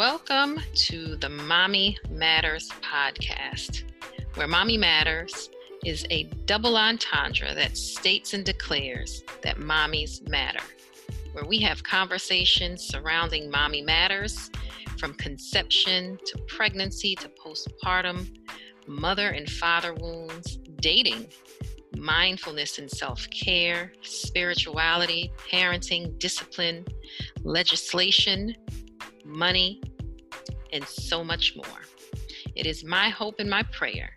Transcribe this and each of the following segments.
Welcome to the Mommy Matters podcast, where Mommy Matters is a double entendre that states and declares that mommies matter, where we have conversations surrounding mommy matters from conception to pregnancy to postpartum, mother and father wounds, dating, mindfulness and self care, spirituality, parenting, discipline, legislation, money, and so much more. It is my hope and my prayer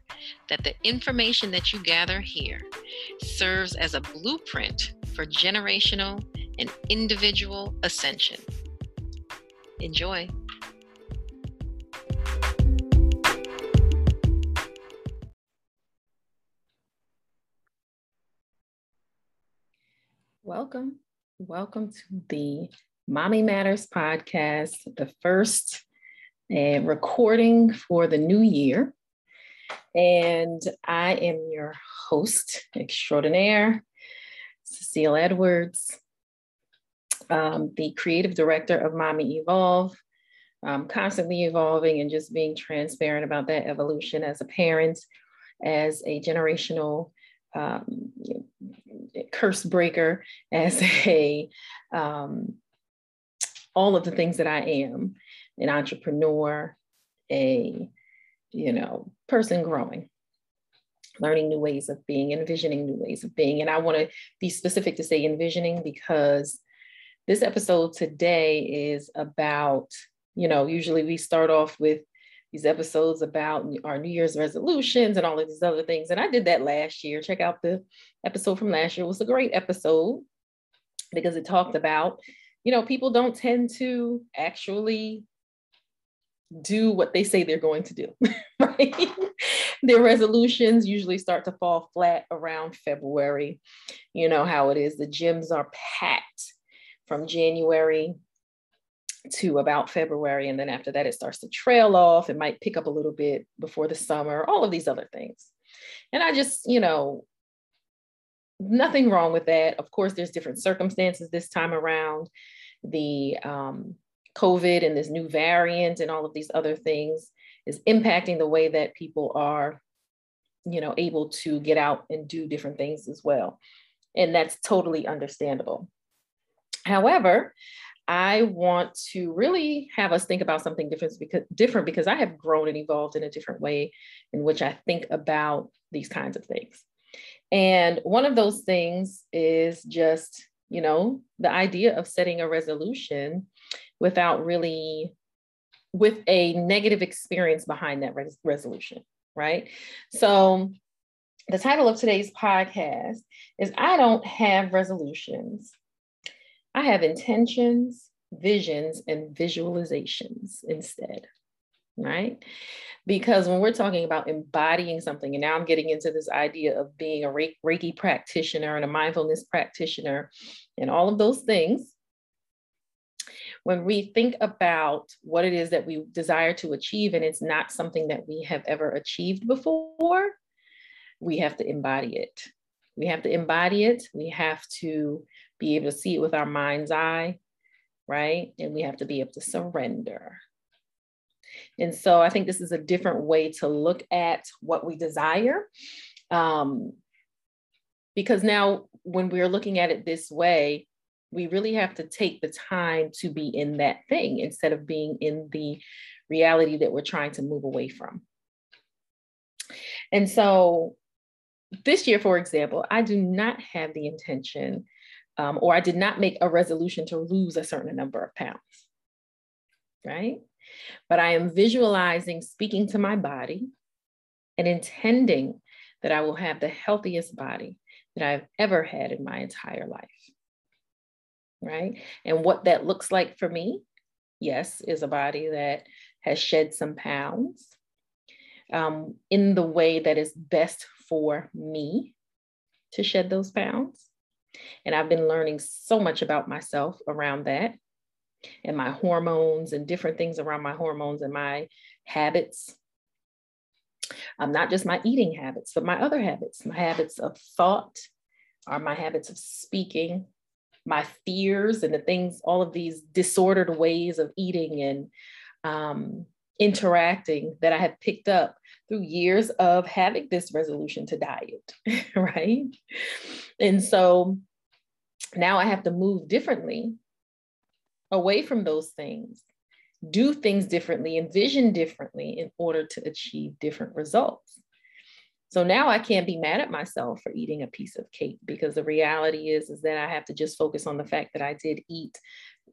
that the information that you gather here serves as a blueprint for generational and individual ascension. Enjoy. Welcome. Welcome to the Mommy Matters podcast, the first uh, recording for the new year. And I am your host extraordinaire, Cecile Edwards, um, the creative director of Mommy Evolve. Um, constantly evolving and just being transparent about that evolution as a parent, as a generational um, curse breaker, as a um, all of the things that I am an entrepreneur, a you know, person growing, learning new ways of being, envisioning new ways of being. And I want to be specific to say envisioning because this episode today is about, you know, usually we start off with these episodes about our New Year's resolutions and all of these other things. And I did that last year. Check out the episode from last year. It was a great episode because it talked about you know, people don't tend to actually do what they say they're going to do, right? Their resolutions usually start to fall flat around February. You know how it is. The gyms are packed from January to about February. And then after that, it starts to trail off. It might pick up a little bit before the summer, all of these other things. And I just, you know, nothing wrong with that. Of course, there's different circumstances this time around. The um, COVID and this new variant and all of these other things is impacting the way that people are, you know, able to get out and do different things as well. And that's totally understandable. However, I want to really have us think about something different because different because I have grown and evolved in a different way in which I think about these kinds of things. And one of those things is just, you know, the idea of setting a resolution without really, with a negative experience behind that res- resolution, right? So, the title of today's podcast is I Don't Have Resolutions. I have intentions, visions, and visualizations instead, right? because when we're talking about embodying something, and now I'm getting into this idea of being a Reiki practitioner and a mindfulness practitioner and all of those things, when we think about what it is that we desire to achieve and it's not something that we have ever achieved before, we have to embody it. We have to embody it. We have to be able to see it with our mind's eye, right? And we have to be able to surrender. And so I think this is a different way to look at what we desire. Um, because now, when we're looking at it this way, we really have to take the time to be in that thing instead of being in the reality that we're trying to move away from. And so, this year, for example, I do not have the intention, um, or I did not make a resolution to lose a certain number of pounds, right? but I am visualizing speaking to my body and intending that I will have the healthiest body that I've ever had in my entire life. Right. And what that looks like for me, yes, is a body that has shed some pounds um, in the way that is best for me to shed those pounds. And I've been learning so much about myself around that and my hormones and different things around my hormones and my habits. Um, not just my eating habits, but my other habits, my habits of thought, are my habits of speaking, my fears and the things, all of these disordered ways of eating and um, interacting that I have picked up through years of having this resolution to diet, right? And so now I have to move differently away from those things, do things differently, envision differently in order to achieve different results. So now I can't be mad at myself for eating a piece of cake because the reality is, is that I have to just focus on the fact that I did eat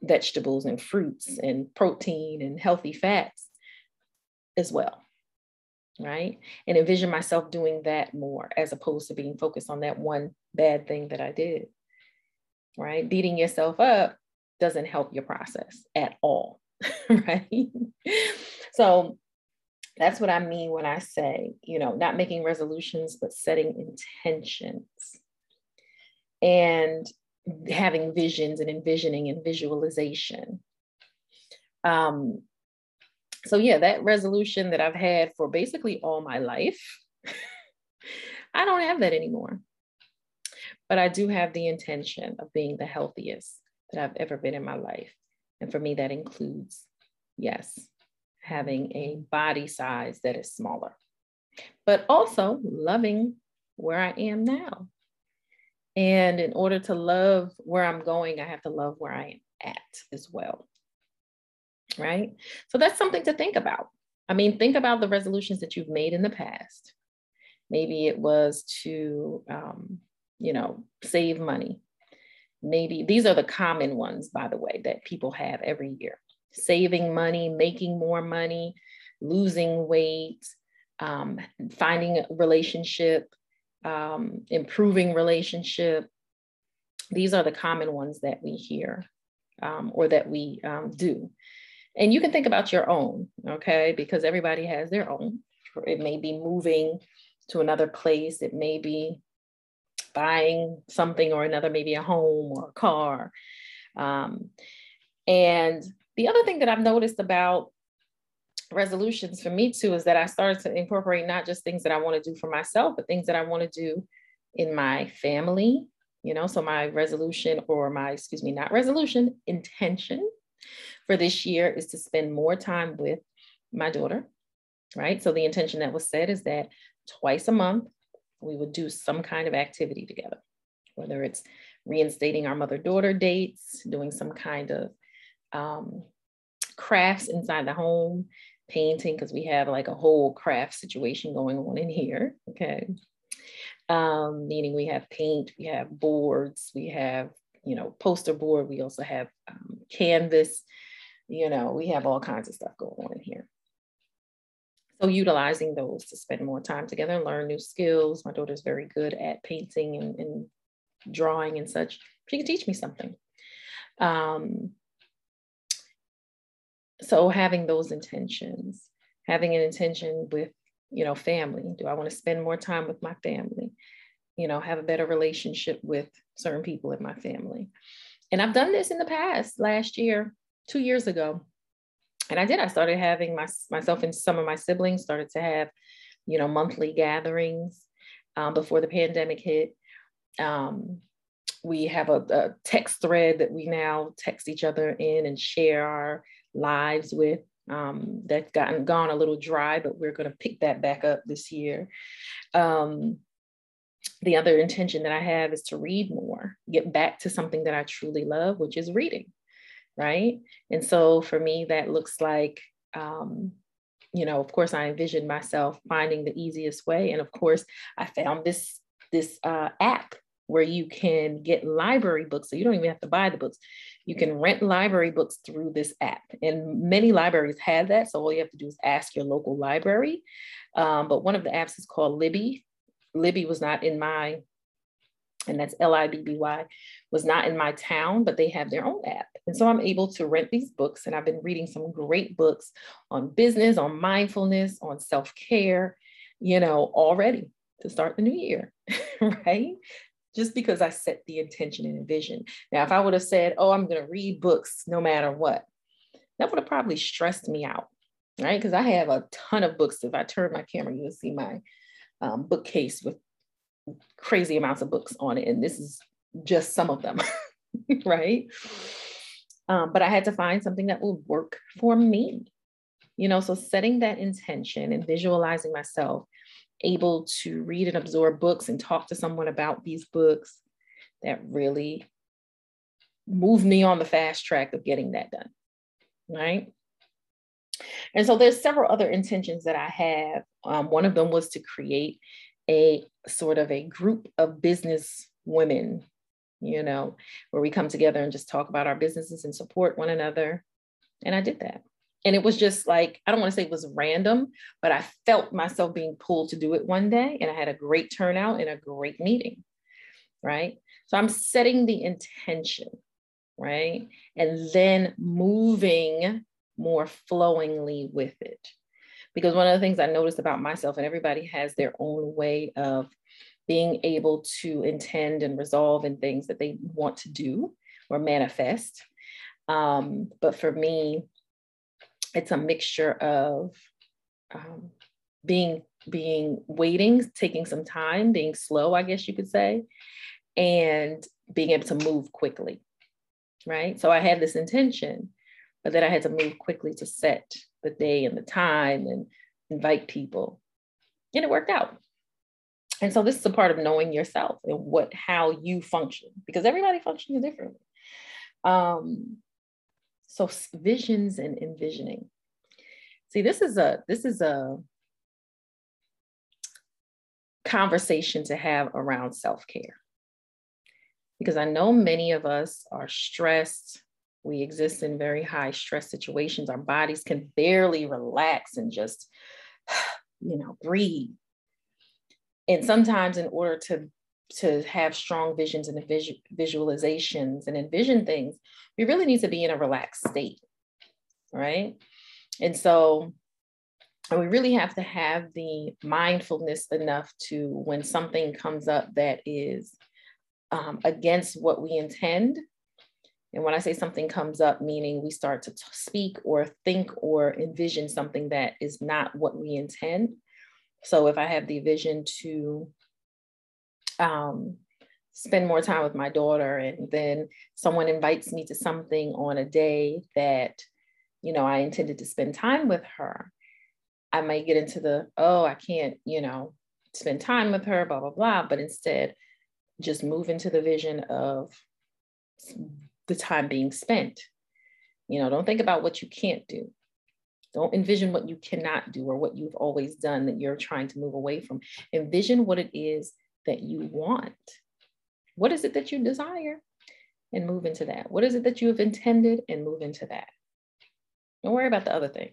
vegetables and fruits and protein and healthy fats as well. Right. And envision myself doing that more as opposed to being focused on that one bad thing that I did. Right. Beating yourself up doesn't help your process at all. right. So that's what I mean when I say, you know, not making resolutions, but setting intentions and having visions and envisioning and visualization. Um, so, yeah, that resolution that I've had for basically all my life, I don't have that anymore. But I do have the intention of being the healthiest that I've ever been in my life. And for me, that includes, yes, having a body size that is smaller, but also loving where I am now. And in order to love where I'm going, I have to love where I am at as well. Right? So that's something to think about. I mean, think about the resolutions that you've made in the past. Maybe it was to, um, you know, save money. Maybe these are the common ones, by the way, that people have every year saving money, making more money, losing weight, um, finding a relationship, um, improving relationship. These are the common ones that we hear um, or that we um, do. And you can think about your own, okay? Because everybody has their own. It may be moving to another place, it may be buying something or another, maybe a home or a car. Um, and the other thing that I've noticed about resolutions for me too is that I started to incorporate not just things that I want to do for myself, but things that I want to do in my family. You know, so my resolution or my, excuse me, not resolution, intention for this year is to spend more time with my daughter, right? So the intention that was set is that twice a month we would do some kind of activity together, whether it's reinstating our mother daughter dates, doing some kind of um, crafts inside the home, painting, because we have like a whole craft situation going on in here. Okay. Um, meaning we have paint, we have boards, we have, you know, poster board, we also have um, canvas, you know, we have all kinds of stuff going on in here. So utilizing those to spend more time together and learn new skills. My daughter's very good at painting and, and drawing and such. She can teach me something. Um, so having those intentions having an intention with you know family. Do i want to spend more time with my family? You know have a better relationship with certain people in my family. And i've done this in the past last year two years ago. And i did i started having my, myself and some of my siblings started to have you know monthly gatherings um, before the pandemic hit. Um, we have a, a text thread that we now text each other in and share our lives with um, that's gotten gone a little dry, but we're going to pick that back up this year. Um, the other intention that I have is to read more, get back to something that I truly love, which is reading, right? And so for me, that looks like, um, you know, of course, I envisioned myself finding the easiest way, and of course, I found this this uh, app where you can get library books. So you don't even have to buy the books. You can rent library books through this app. And many libraries have that. So all you have to do is ask your local library. Um, but one of the apps is called Libby. Libby was not in my, and that's L I B B Y, was not in my town, but they have their own app. And so I'm able to rent these books. And I've been reading some great books on business, on mindfulness, on self care, you know, already to start the new year, right? Just because I set the intention and vision. Now, if I would have said, oh, I'm going to read books no matter what, that would have probably stressed me out, right? Because I have a ton of books. If I turn my camera, you will see my um, bookcase with crazy amounts of books on it. And this is just some of them, right? Um, but I had to find something that would work for me, You know, so setting that intention and visualizing myself able to read and absorb books and talk to someone about these books that really moved me on the fast track of getting that done. Right. And so there's several other intentions that I have. Um, one of them was to create a sort of a group of business women, you know, where we come together and just talk about our businesses and support one another. And I did that and it was just like i don't want to say it was random but i felt myself being pulled to do it one day and i had a great turnout and a great meeting right? So i'm setting the intention right? And then moving more flowingly with it. Because one of the things i noticed about myself and everybody has their own way of being able to intend and resolve in things that they want to do or manifest um, but for me it's a mixture of um, being being waiting, taking some time, being slow, I guess you could say, and being able to move quickly. Right. So I had this intention, but then I had to move quickly to set the day and the time and invite people. And it worked out. And so this is a part of knowing yourself and what how you function because everybody functions differently. Um, so visions and envisioning. See, this is a this is a conversation to have around self-care. Because I know many of us are stressed. We exist in very high stress situations. Our bodies can barely relax and just, you know, breathe. And sometimes in order to to have strong visions and visualizations and envision things, we really need to be in a relaxed state, right? And so and we really have to have the mindfulness enough to when something comes up that is um, against what we intend. And when I say something comes up, meaning we start to t- speak or think or envision something that is not what we intend. So if I have the vision to um, spend more time with my daughter. And then someone invites me to something on a day that you know i intended to spend time with her. I might get into the oh i can't you know spend time with her blah blah blah. But instead just move into the vision of the time being spent. You know don't think about what you can't do. Don't envision what you cannot do or what you've always done that you're trying to move away from. Envision what it is that you want? What is it that you desire? And move into that. What is it that you have intended? And move into that. Don't worry about the other thing,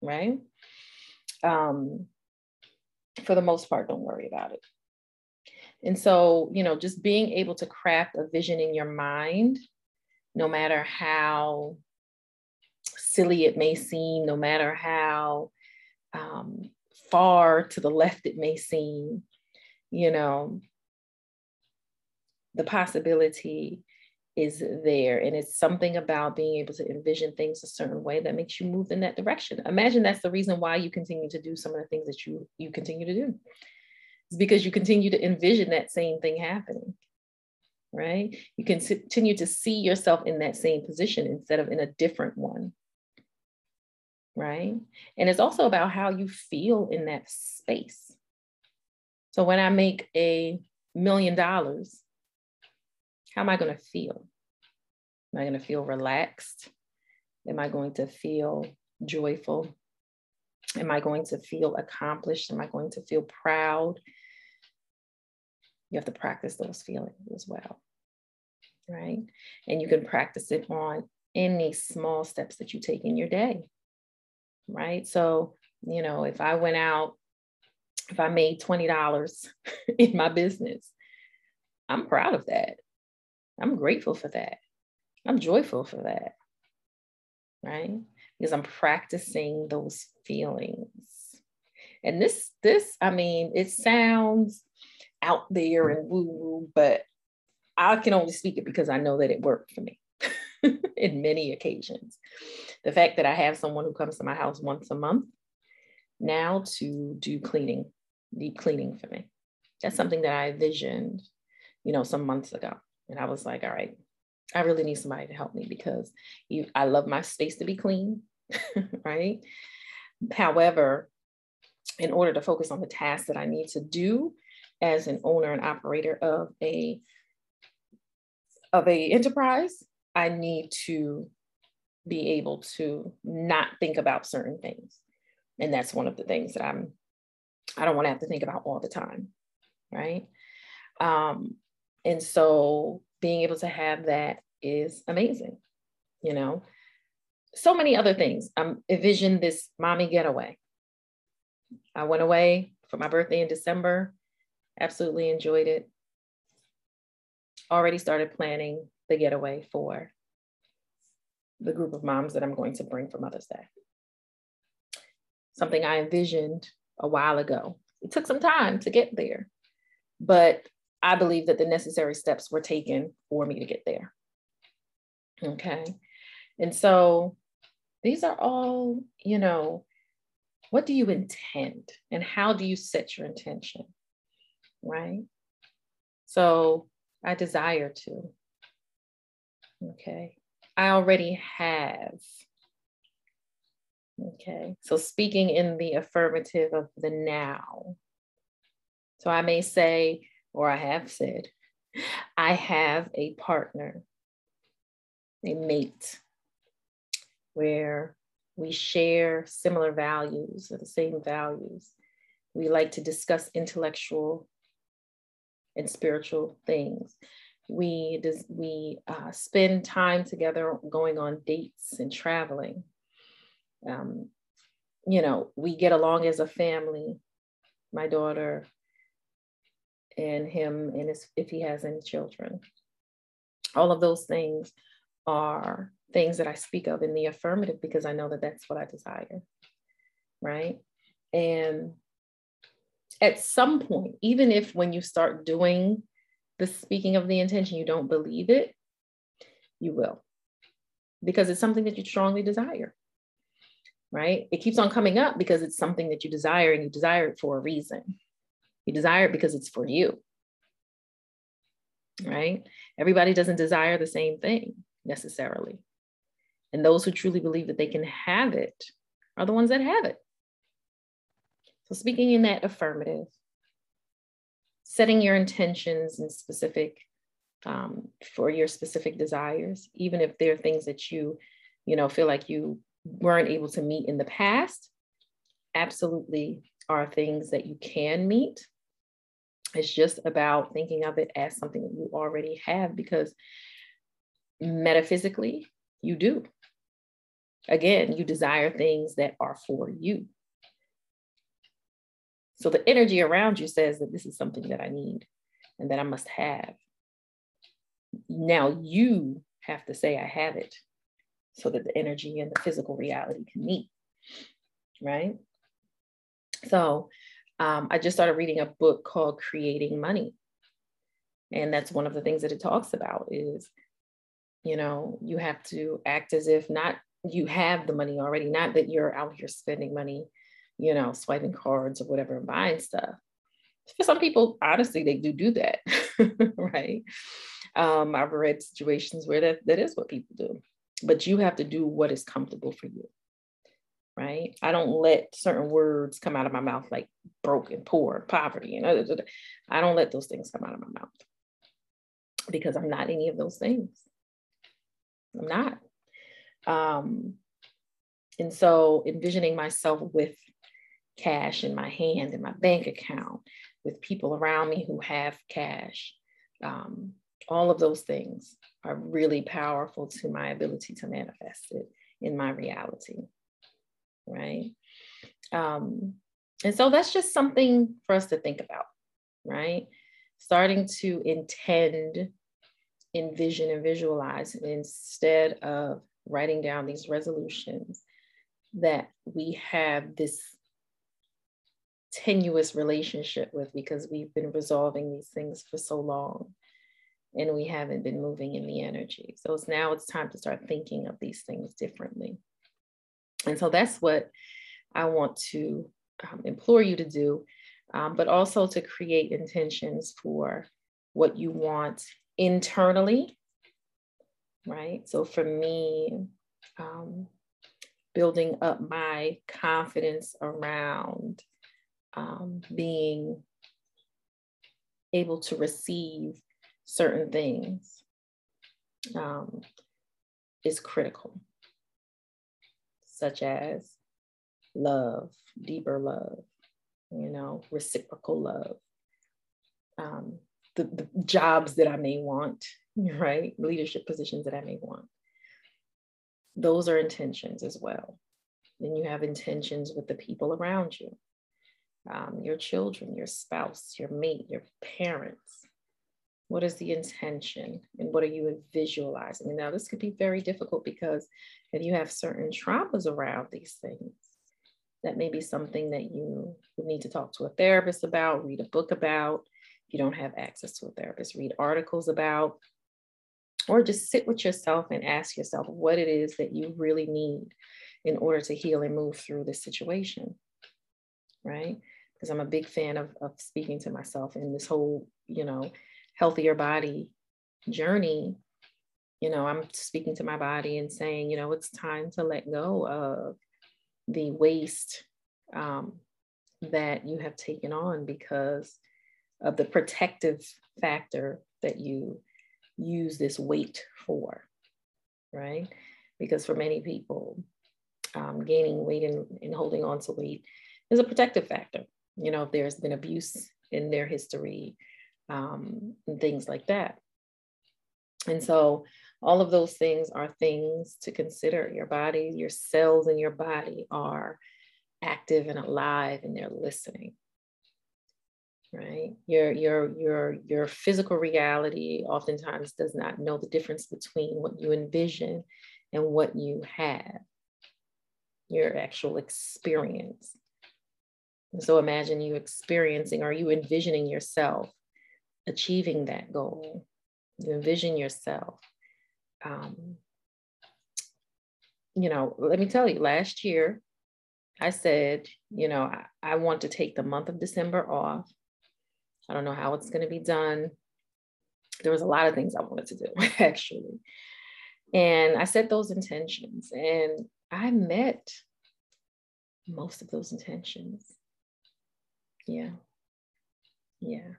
right? Um, for the most part, don't worry about it. And so, you know, just being able to craft a vision in your mind, no matter how silly it may seem, no matter how um, far to the left it may seem, you know, the possibility is there. And it's something about being able to envision things a certain way that makes you move in that direction. Imagine that's the reason why you continue to do some of the things that you you continue to do. It's because you continue to envision that same thing happening. Right? You can continue to see yourself in that same position instead of in a different one. Right? And it's also about how you feel in that space. So when I make a million dollars, how am I going to feel? Am I going to feel relaxed? Am I going to feel joyful? Am I going to feel accomplished? Am I going to feel proud? You have to practice those feelings as well, right? And you can practice it on any small steps that you take in your day, right? So, you know, if I went out if I made $20 in my business, I'm proud of that. I'm grateful for that. I'm joyful for that. Right? Because I'm practicing those feelings. And this, this, I mean, it sounds out there and woo-woo, but I can only speak it because I know that it worked for me in many occasions. The fact that I have someone who comes to my house once a month now to do cleaning, deep cleaning for me. That's something that I envisioned, you know, some months ago. And I was like, all right, I really need somebody to help me because you, I love my space to be clean right? However, in order to focus on the tasks that I need to do as an owner and operator of a of a enterprise, I need to be able to not think about certain things. And that's one of the things that I'm I don't want to have to think about all the time, right? Um, and so being able to have that is amazing, you know. So many other things. I'm envision this mommy getaway. I went away for my birthday in December, absolutely enjoyed it. Already started planning the getaway for the group of moms that I'm going to bring for Mother's Day. Something I envisioned a while ago. It took some time to get there, but I believe that the necessary steps were taken for me to get there. Okay. And so these are all, you know, what do you intend and how do you set your intention? Right. So I desire to. Okay. I already have. Okay. So speaking in the affirmative of the now. So I may say, or I have said, I have a partner, a mate, where we share similar values or the same values. We like to discuss intellectual and spiritual things. We, we uh, spend time together going on dates and traveling. Um, you know, we get along as a family. My daughter and him and his, if he has any children. All of those things are things that I speak of in the affirmative because I know that that's what I desire. Right. And at some point, even if when you start doing the speaking of the intention, you don't believe it, you will because it's something that you strongly desire. Right. It keeps on coming up because it's something that you desire and you desire it for a reason. You desire it because it's for you. Right? Everybody doesn't desire the same thing necessarily. And those who truly believe that they can have it are the ones that have it. So, speaking in that affirmative, setting your intentions and specific um, for your specific desires, even if there are things that you, you know, feel like you weren't able to meet in the past, absolutely are things that you can meet. It's just about thinking of it as something that you already have because metaphysically, you do. Again, you desire things that are for you. So the energy around you says that this is something that I need and that I must have. Now you have to say, I have it so that the energy and the physical reality can meet. Right. So um, I just started reading a book called Creating Money. And that's one of the things that it talks about is, you know, you have to act as if not you have the money already, not that you're out here spending money, you know, swiping cards or whatever and buying stuff. For some people, honestly, they do do that, right? Um, I've read situations where that, that is what people do, but you have to do what is comfortable for you right? I don't let certain words come out of my mouth like broken, poor, poverty, and other. I don't let those things come out of my mouth because I'm not any of those things. I'm not. Um, and so envisioning myself with cash in my hand in my bank account, with people around me who have cash, um, all of those things are really powerful to my ability to manifest it in my reality right? Um, and so that's just something for us to think about, right? Starting to intend, envision, and visualize instead of writing down these resolutions that we have this tenuous relationship with because we've been resolving these things for so long and we haven't been moving in the energy. So it's now it's time to start thinking of these things differently. And so that's what I want to um, implore you to do, um, but also to create intentions for what you want internally, right? So for me, um, building up my confidence around um, being able to receive certain things um, is critical, such as love, deeper love, you know, reciprocal love, um, the, the jobs that I may want, right? Leadership positions that I may want. Those are intentions as well. Then you have intentions with the people around you, um, your children, your spouse, your mate, your parents. What is the intention and what are you visualizing? now, this could be very difficult because if you have certain traumas around these things, that may be something that you would need to talk to a therapist about, read a book about. If you don't have access to a therapist, read articles about, or just sit with yourself and ask yourself what it is that you really need in order to heal and move through this situation, right? Because I'm a big fan of, of speaking to myself in this whole, you know, healthier body journey. You know, I'm speaking to my body and saying, you know, it's time to let go of the waste um, that you have taken on because of the protective factor that you use this weight for, right? Because for many people, um, gaining weight and, and holding on to weight is a protective factor. You know, if there's been abuse in their history um, and things like that. And so all of those things are things to consider. Your body, your cells in your body are active and alive and they're listening right your your your your physical reality oftentimes does not know the difference between what you envision and what you have your actual experience and so imagine you experiencing or you envisioning yourself achieving that goal you envision yourself um, you know let me tell you last year i said you know I, I want to take the month of december off I don't know how it's going to be done. There was a lot of things I wanted to do, actually. And I set those intentions and I met most of those intentions. Yeah. Yeah.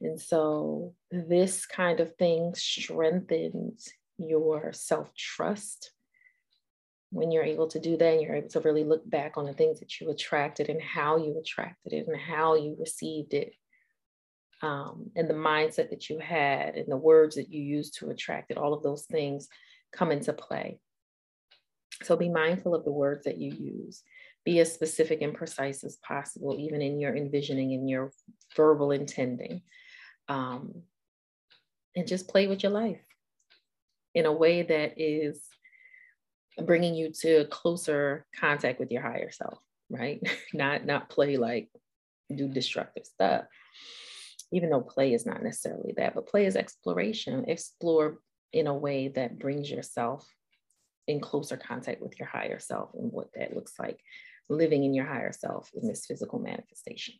And so this kind of thing strengthens your self trust when you're able to do that and you're able to really look back on the things that you attracted and how you attracted it and how you received it um, and the mindset that you had and the words that you used to attract it, all of those things come into play. So be mindful of the words that you use. Be as specific and precise as possible, even in your envisioning and your verbal intending. Um, and just play with your life in a way that is bringing you to closer contact with your higher self, right? not not play like do destructive stuff, even though play is not necessarily that, but play is exploration. Explore in a way that brings yourself in closer contact with your higher self and what that looks like living in your higher self in this physical manifestation.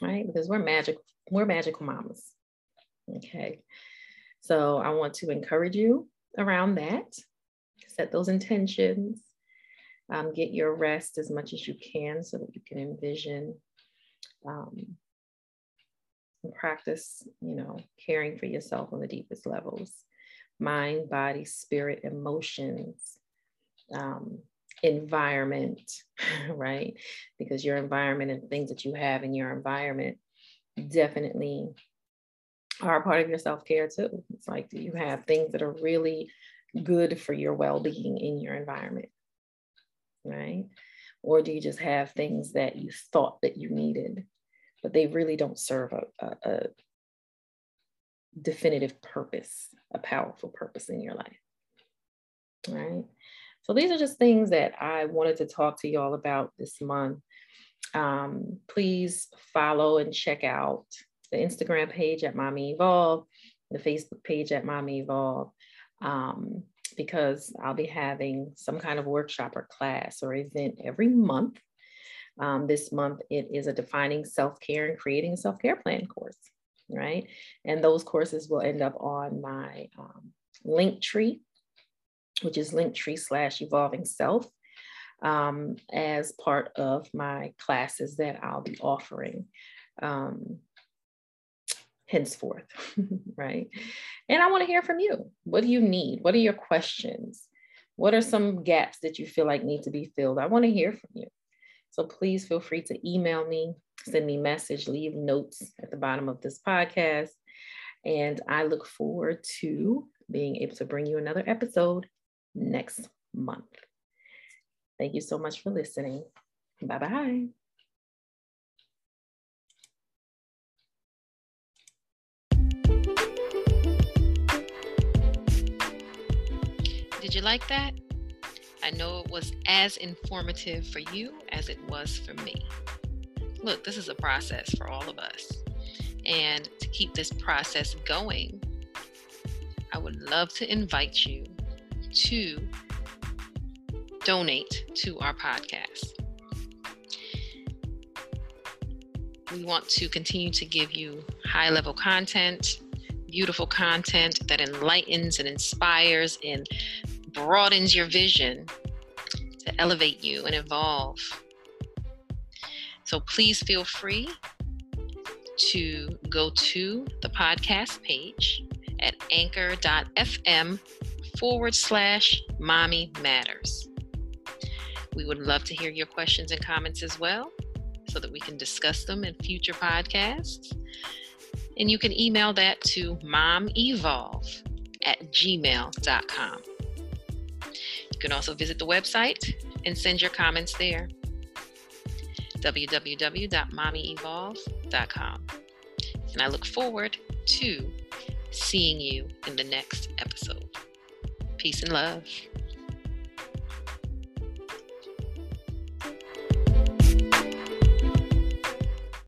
Right? Because we're magic, we're magical mamas. Okay. So I want to encourage you around that. Set those intentions. Um, get your rest as much as you can so that you can envision um, and practice, you know, caring for yourself on the deepest levels mind, body, spirit, emotions, um, environment, right? Because your environment and things that you have in your environment definitely are part of your self care too. It's like, do you have things that are really good for your well being in your environment, right? Or do you just have things that you thought that you needed but they really don't serve a, a, a definitive purpose, a powerful purpose in your life. Right. So these are just things that I wanted to talk to y'all about this month. Um, please follow and check out the Instagram page at Mommy Evolve, the Facebook page at Mommy Evolve, um, because I'll be having some kind of workshop or class or event every month um, this month, it is a defining self care and creating a self care plan course, right? And those courses will end up on my um, link tree which is linktree slash evolving self, um, as part of my classes that I'll be offering um, henceforth, right? And I want to hear from you. What do you need? What are your questions? What are some gaps that you feel like need to be filled? I want to hear from you. So please feel free to email me, send me message, leave notes at the bottom of this podcast. And I look forward to being able to bring you another episode next month. Thank you so much for listening. Bye bye. Did you like that? I know it was as informative for you as it was for me. Look, this is a process for all of us. And to keep this process going, I would love to invite you to donate to our podcast. We want to continue to give you high level content, beautiful content that enlightens and inspires and broadens your vision to elevate you and evolve. So please feel free to go to the podcast page at anchor.fm forward slash mommy matters. We would love to hear your questions and comments as well so that we can discuss them in future podcasts. And you can email that to momevolve at gmail.com. You can also visit the website and send your comments there www.mommyevolve.com. And I look forward to seeing you in the next episode. Peace and love.